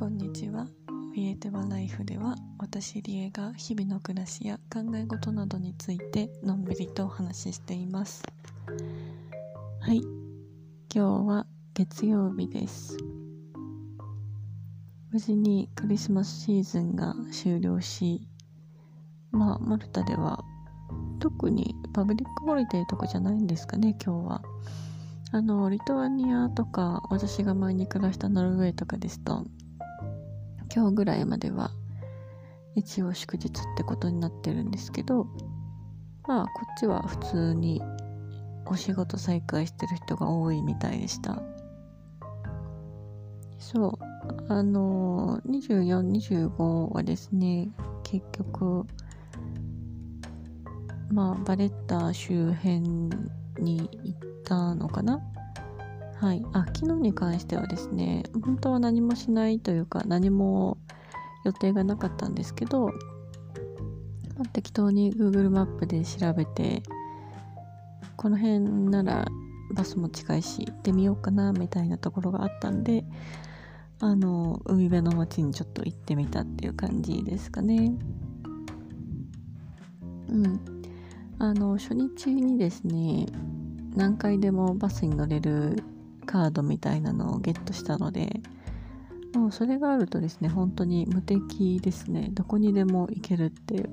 こんにちは。見えてはライフでは、私リエが日々の暮らしや考え事などについてのんびりとお話ししています。はい。今日は月曜日です。無事にクリスマスシーズンが終了し、まあ、マルタでは特に public holiday とかじゃないんですかね、今日は。あの、リトアニアとか、私が前に暮らしたノルウェーとかですと、今日ぐらいまでは一応祝日ってことになってるんですけど、まあ、こっちは普通にお仕事再開してる人が多いみたいでした。そう、あの、24、25はですね、結局、まあ、バレッタ周辺に行ったのかな？はい。あ、昨日に関してはですね、本当は何もしないというか、何も予定がなかったんですけど、まあ適当に Google マップで調べて、この辺ならバスも近いし、行ってみようかな、みたいなところがあったんで、あの、海辺の街にちょっと行ってみたっていう感じですかね。うん。あの、初日にですね、何回でもバスに乗れるカードみたいなのをゲットしたので、もうそれがあるとですね、本当に無敵ですね。どこにでも行けるっていう。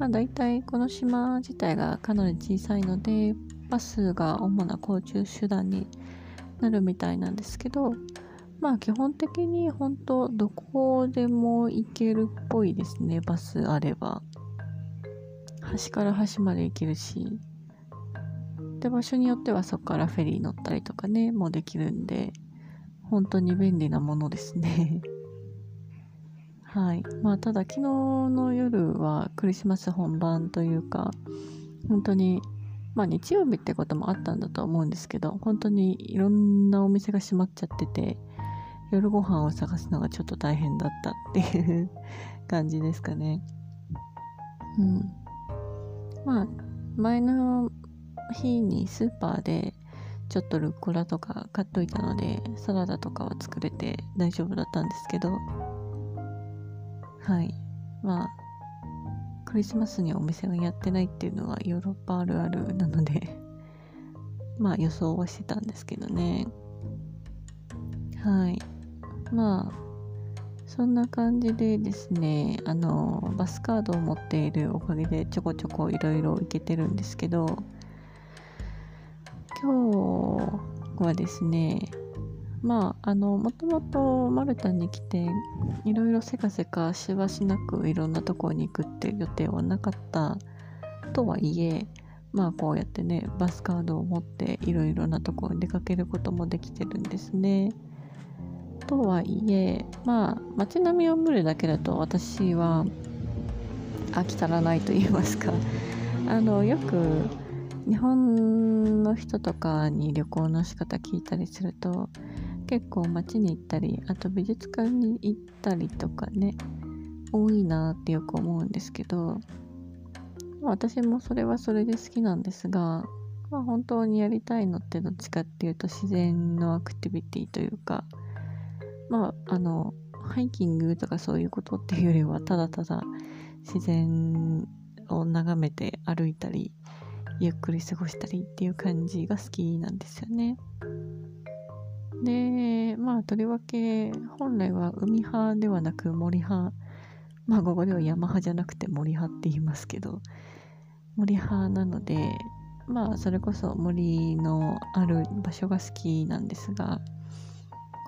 まあ大体この島自体がかなり小さいので、バスが主な交通手段になるみたいなんですけど、まあ基本的に本当どこでも行けるっぽいですね、バスあれば。端から端まで行けるし、で、場所によってはそこからフェリー乗ったりとかね、もうできるんで、本当に便利なものですね。はい。まあ、ただ昨日の夜はクリスマス本番というか、本当に、まあ日曜日ってこともあったんだと思うんですけど、本当にいろんなお店が閉まっちゃってて、夜ご飯を探すのがちょっと大変だったっていう 感じですかね。うん。まあ、前の日にスーパーでちょっとルッコラとか買っといたのでサラダとかは作れて大丈夫だったんですけどはい。まあクリスマスにお店がやってないっていうのはヨーロッパあるあるなので まあ予想はしてたんですけどね。はい。まあそんな感じでですねあのバスカードを持っているおかげでちょこちょこいろいろ行けてるんですけど今日はですねまああのもともとマルタに来ていろいろせかせかしばしなくいろんなところに行くって予定はなかったとはいえまあこうやってねバスカードを持っていろいろなとこに出かけることもできてるんですね。とはいえまあ街並みを見るだけだと私は飽き足らないと言いますかあのよく日本の人とかに旅行の仕方聞いたりすると結構街に行ったりあと美術館に行ったりとかね多いなってよく思うんですけど私もそれはそれで好きなんですが、まあ、本当にやりたいのってどっちかっていうと自然のアクティビティというかまああのハイキングとかそういうことっていうよりはただただ自然を眺めて歩いたりゆっくり過ごしたりっていう感じが好きなんですよね。で、まあとりわけ本来は海派ではなく森派。まあここでは山派じゃなくて森派って言いますけど。森派なのでまあそれこそ森のある場所が好きなんですが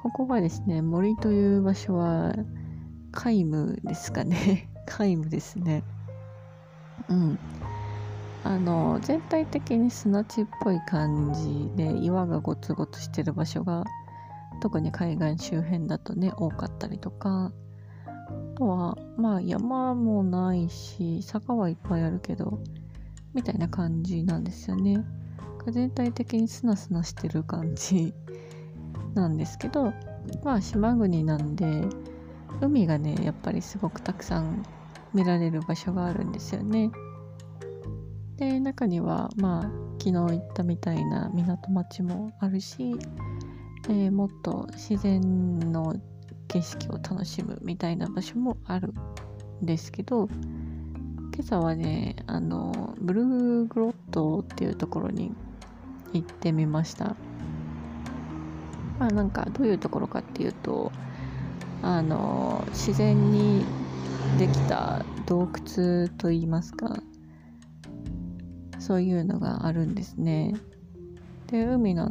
ここはですね森という場所は皆無ですかね。皆無ですね。うん。あの全体的に砂地っぽい感じで岩がゴツゴツしてる場所が特に海岸周辺だとね多かったりとか。あとはまあ山もないし坂はいっぱいあるけどみたいな感じなんですよね。全体的にスナスナしてる感じ なんですけどまあ島国なんで海がねやっぱりすごくたくさん見られる場所があるんですよね。で中にはまあ昨日行ったみたいな港町もあるし、えーもっと自然の景色を楽しむみたいな場所もあるんですけど今朝はねあのブルーグロットっていうところに行ってみました。まあなんかどういうところかっていうとあの自然にできた洞窟といいますかそういうのがあるんですね。で海の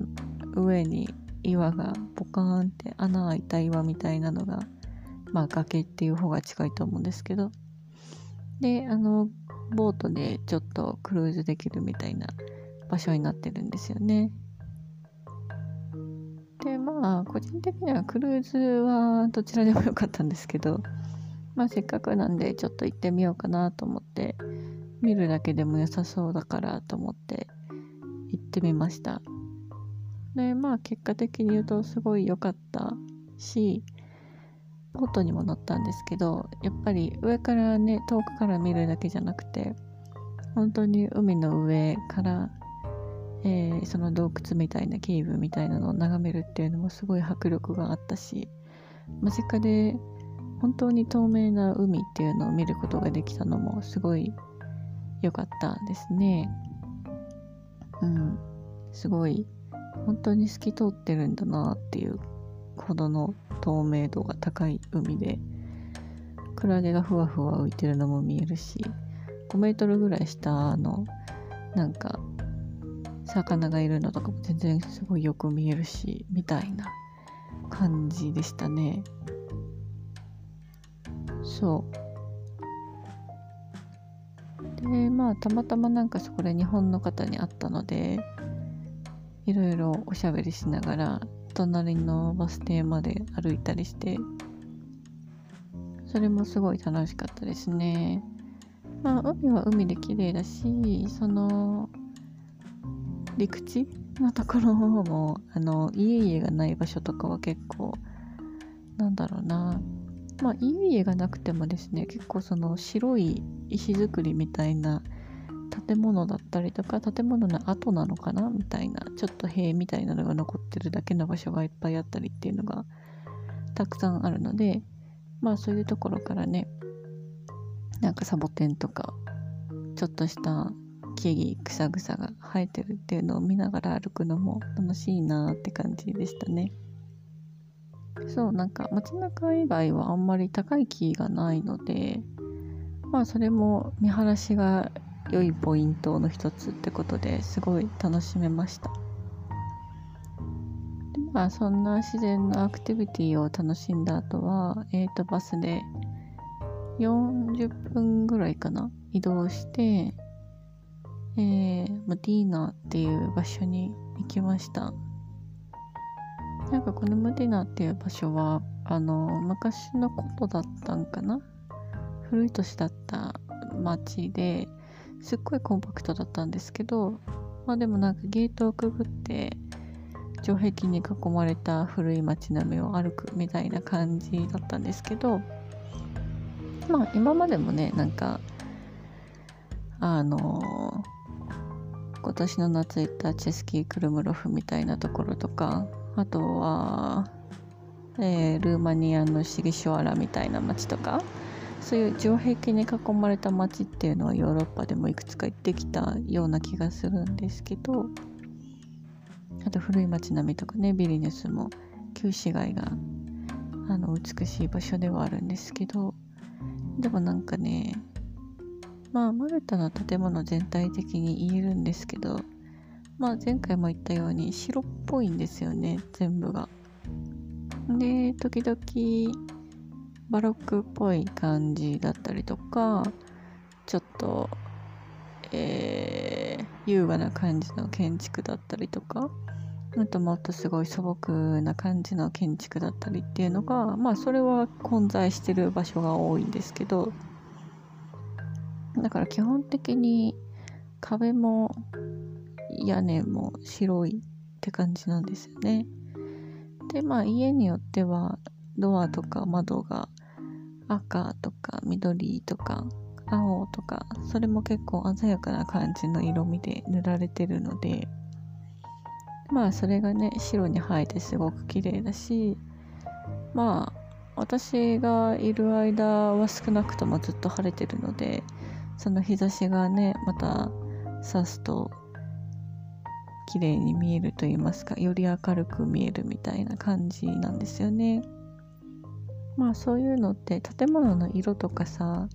上に岩がポカーンって穴開いた岩みたいなのがまあ崖っていう方が近いと思うんですけど。であのボートでちょっとクルーズできるみたいな場所になってるんですよね。でまあ個人的にはクルーズはどちらでもよかったんですけど。まあせっかくなんでちょっと行ってみようかなと思って見るだけでも良さそうだからと思って行ってみました。でまあ結果的に言うとすごい良かったしボートにも乗ったんですけどやっぱり上からね遠くから見るだけじゃなくて本当に海の上から、えー、その洞窟みたいなケーブみたいなのを眺めるっていうのもすごい迫力があったし間近で本当に透明な海っていうのを見ることができたのもすごい良かったですね。うん、すごい。本当に透き通ってるんだなっていうほどの透明度が高い海で。クラゲがふわふわ浮いてるのも見えるし。5メートルぐらい下のなんか魚がいるのとかも全然すごいよく見えるしみたいな感じでしたね。そう。でまあたまたまなんかそこで日本の方に会ったのでいろいろおしゃべりしながら隣のバス停まで歩いたりしてそれもすごい楽しかったですね。まあ海は海で綺麗だしその陸地のところもあの家々がない場所とかは結構なんだろうな。まあ家々がなくてもですね結構その白い石造りみたいな建物だったりとか建物の跡なのかなみたいなちょっと塀みたいなのが残ってるだけの場所がいっぱいあったりっていうのがたくさんあるのでまあそういうところからねなんかサボテンとかちょっとした木々草草が生えてるっていうのを見ながら歩くのも楽しいなって感じでしたね。そうなんか街中以外はあんまり高い木がないのでまあそれも見晴らしが良いポイントの一つってことですごい楽しめました。まあそんな自然のアクティビティを楽しんだ後はえっ、ー、とバスで40分ぐらいかな移動してえー、ムディーナっていう場所に行きました。なんかこのムディーナっていう場所はあの昔のことだったんかな？古い都市だった町ですっごいコンパクトだったんですけどまあでもなんかゲートをくぐって城壁に囲まれた古い街並みを歩くみたいな感じだったんですけどまあ今までもねなんかあのー、今年の夏行ったチェスキー・クルムロフみたいなところとかあとは、えー、ルーマニアのシギショアラみたいな街とかそういう城壁に囲まれた街っていうのはヨーロッパでもいくつか行ってきたような気がするんですけどあと古い街並みとかねビリニュスも旧市街があの美しい場所ではあるんですけどでもなんかねまあマルタの建物全体的に言えるんですけどまあ前回も言ったように白っぽいんですよね全部が。で時々バロックっぽい感じだったりとかちょっと、えー、優雅な感じの建築だったりとかあともっとすごい素朴な感じの建築だったりっていうのがまあそれは混在してる場所が多いんですけどだから基本的に壁も屋根も白いって感じなんですよね。でまあ家によってはドアとか窓が赤とか緑とか青とかそれも結構鮮やかな感じの色味で塗られてるのでまあそれがね白に映えてすごく綺麗だしまあ私がいる間は少なくともずっと晴れてるのでその日差しがねまた差すと綺麗に見えると言いますかより明るく見えるみたいな感じなんですよね。まあそういうのって建物の色とかさ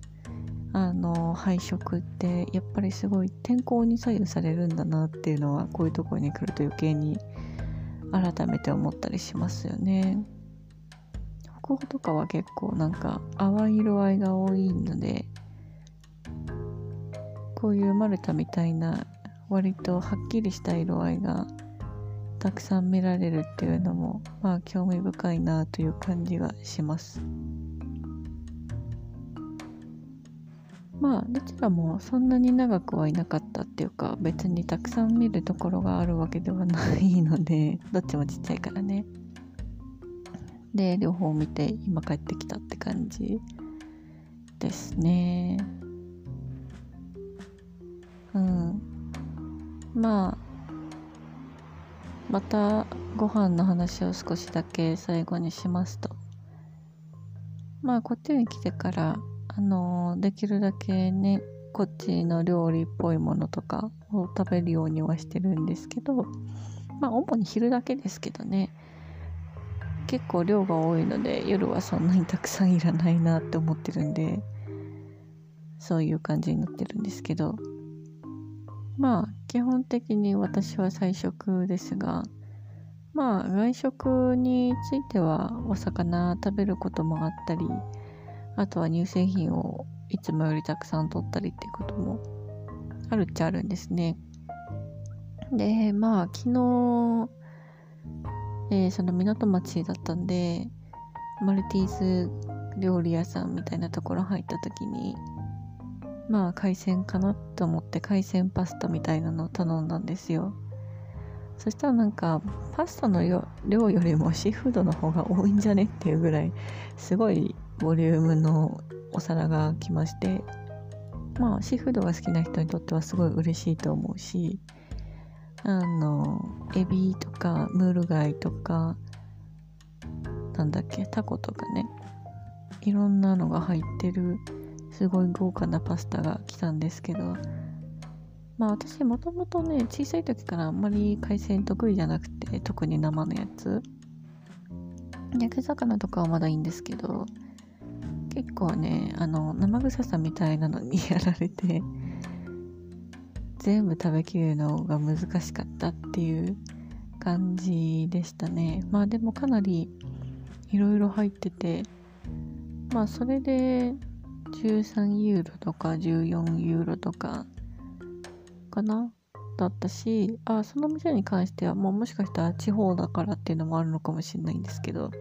あの配色ってやっぱりすごい天候に左右されるんだなっていうのはこういうところに来ると余計に改めて思ったりしますよね。北欧とかは結構なんか淡い色合いが多いのでこういうマルタみたいな割とはっきりした色合いがたくさん見られるっていうのもまあ興味深いなという感じがします。まあどちらもそんなに長くはいなかったっていうか別にたくさん見るところがあるわけではないので どっちもちっちゃいからね。で両方見て今帰ってきたって感じですね。うん。まあまたご飯の話を少しだけ最後にしますと。まあこっちに来てからあのできるだけねこっちの料理っぽいものとかを食べるようにはしてるんですけどまあ主に昼だけですけどね。結構量が多いので夜はそんなにたくさんいらないなって思ってるんでそういう感じになってるんですけど。まあ基本的に私は菜食ですがまあ外食についてはお魚食べることもあったりあとは乳製品をいつもよりたくさん取ったりっていうこともあるっちゃあるんですね。で、まあ昨日、えー、その港町だったんで、マルティーズ料理屋さんみたいなところ入った時に、まあ海鮮かなと思って海鮮パスタみたいなのを頼んだんですよ。そしたらなんかパスタの量よりもシーフードの方が多いんじゃねっていうぐらいすごいボリュームのお皿が来ましてまあシーフードが好きな人にとってはすごい嬉しいと思うしあのエビとかムール貝とかなんだっけタコとかねいろんなのが入ってるすごい豪華なパスタが来たんですけどまあ私もともとね小さい時からあんまり海鮮得意じゃなくて特に生のやつ。焼き魚とかはまだいいんですけど結構ねあの生臭さみたいなのにやられて全部食べきるのが難しかったっていう感じでしたね。まあでもかなりいろいろ入っててまあそれで13ユーロとか14ユーロとかかな？だったしあその店に関してはもうもしかしたら地方だからっていうのもあるのかもしれないんですけど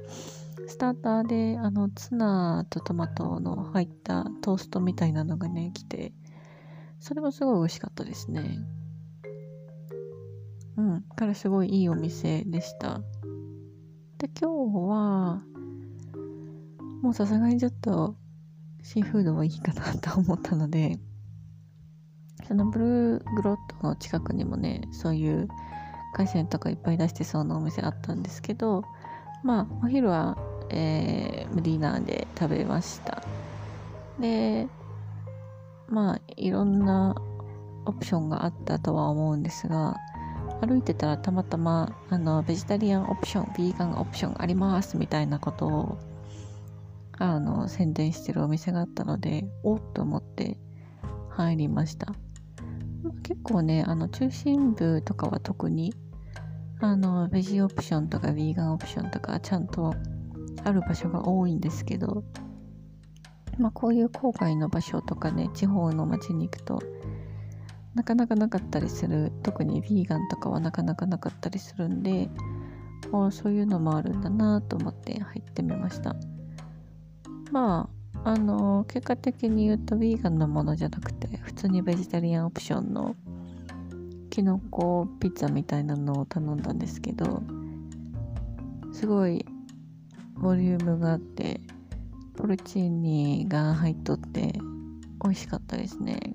スターターであのツナとトマトの入ったトーストみたいなのがね来てそれもすごい美味しかったですね。うんからすごいいいお店でした。で今日はもうさすがにちょっとシーフードはいいかなと思ったのでそのブルーグロットの近くにもねそういう海鮮とかいっぱい出してそうなお店あったんですけどまあお昼はえー、ディナーで食べました。でまあいろんなオプションがあったとは思うんですが歩いてたらたまたまあのベジタリアンオプションビーガンオプションありますみたいなことをあの宣伝してるお店があったのでおっと思って入りました。結構ねあの中心部とかは特にあのベジオプションとかビーガンオプションとかちゃんとある場所が多いんですけど、まあ、こういう郊外の場所とかね地方の町に行くとなかなかなかったりする特にヴィーガンとかはなかなかなかったりするんでそういうのもあるんだなと思って入ってみました。まああの結果的に言うとヴィーガンのものじゃなくて普通にベジタリアンオプションのきのこピッツァみたいなのを頼んだんですけどすごいボリュームがあってポルチーニが入っとって美味しかったですね。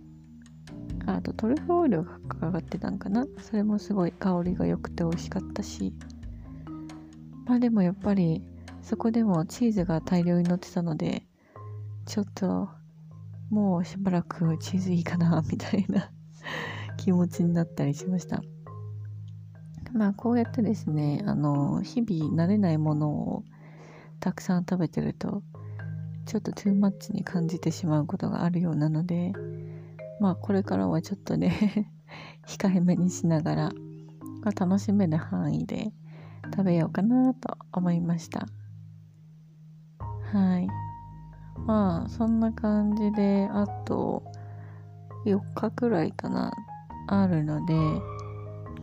あとトリュフオイルがかかってたんかな？それもすごい香りが良くて美味しかったし。まあでもやっぱりそこでもチーズが大量に乗ってたので、ちょっと、もうしばらくチーズいいかな、みたいな 気持ちになったりしました。まあ、こうやってですね、あの、日々慣れないものをたくさん食べてると、ちょっとトゥーマッチに感じてしまうことがあるようなので、まあ、これからはちょっとね 控えめにしながら、楽しめる範囲で食べようかなと思いました。はい。まあ、そんな感じで、あと、4日くらいかな、あるので、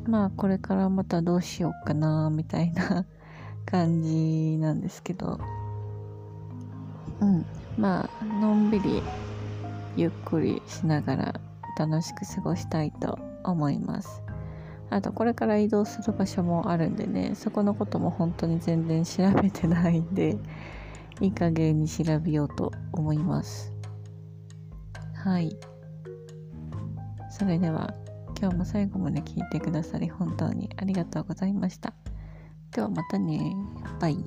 まあ、これからまたどうしようかな、みたいな 感じなんですけど、うん。まあ、のんびり、ゆっくりしながら楽しく過ごしたいと思います。あと、これから移動する場所もあるんでね、そこのことも本当に全然調べてないんで、いい加減に調べようと思います。はい。それでは今日も最後まで聞いてくださり本当にありがとうございました。ではまたね。バイ。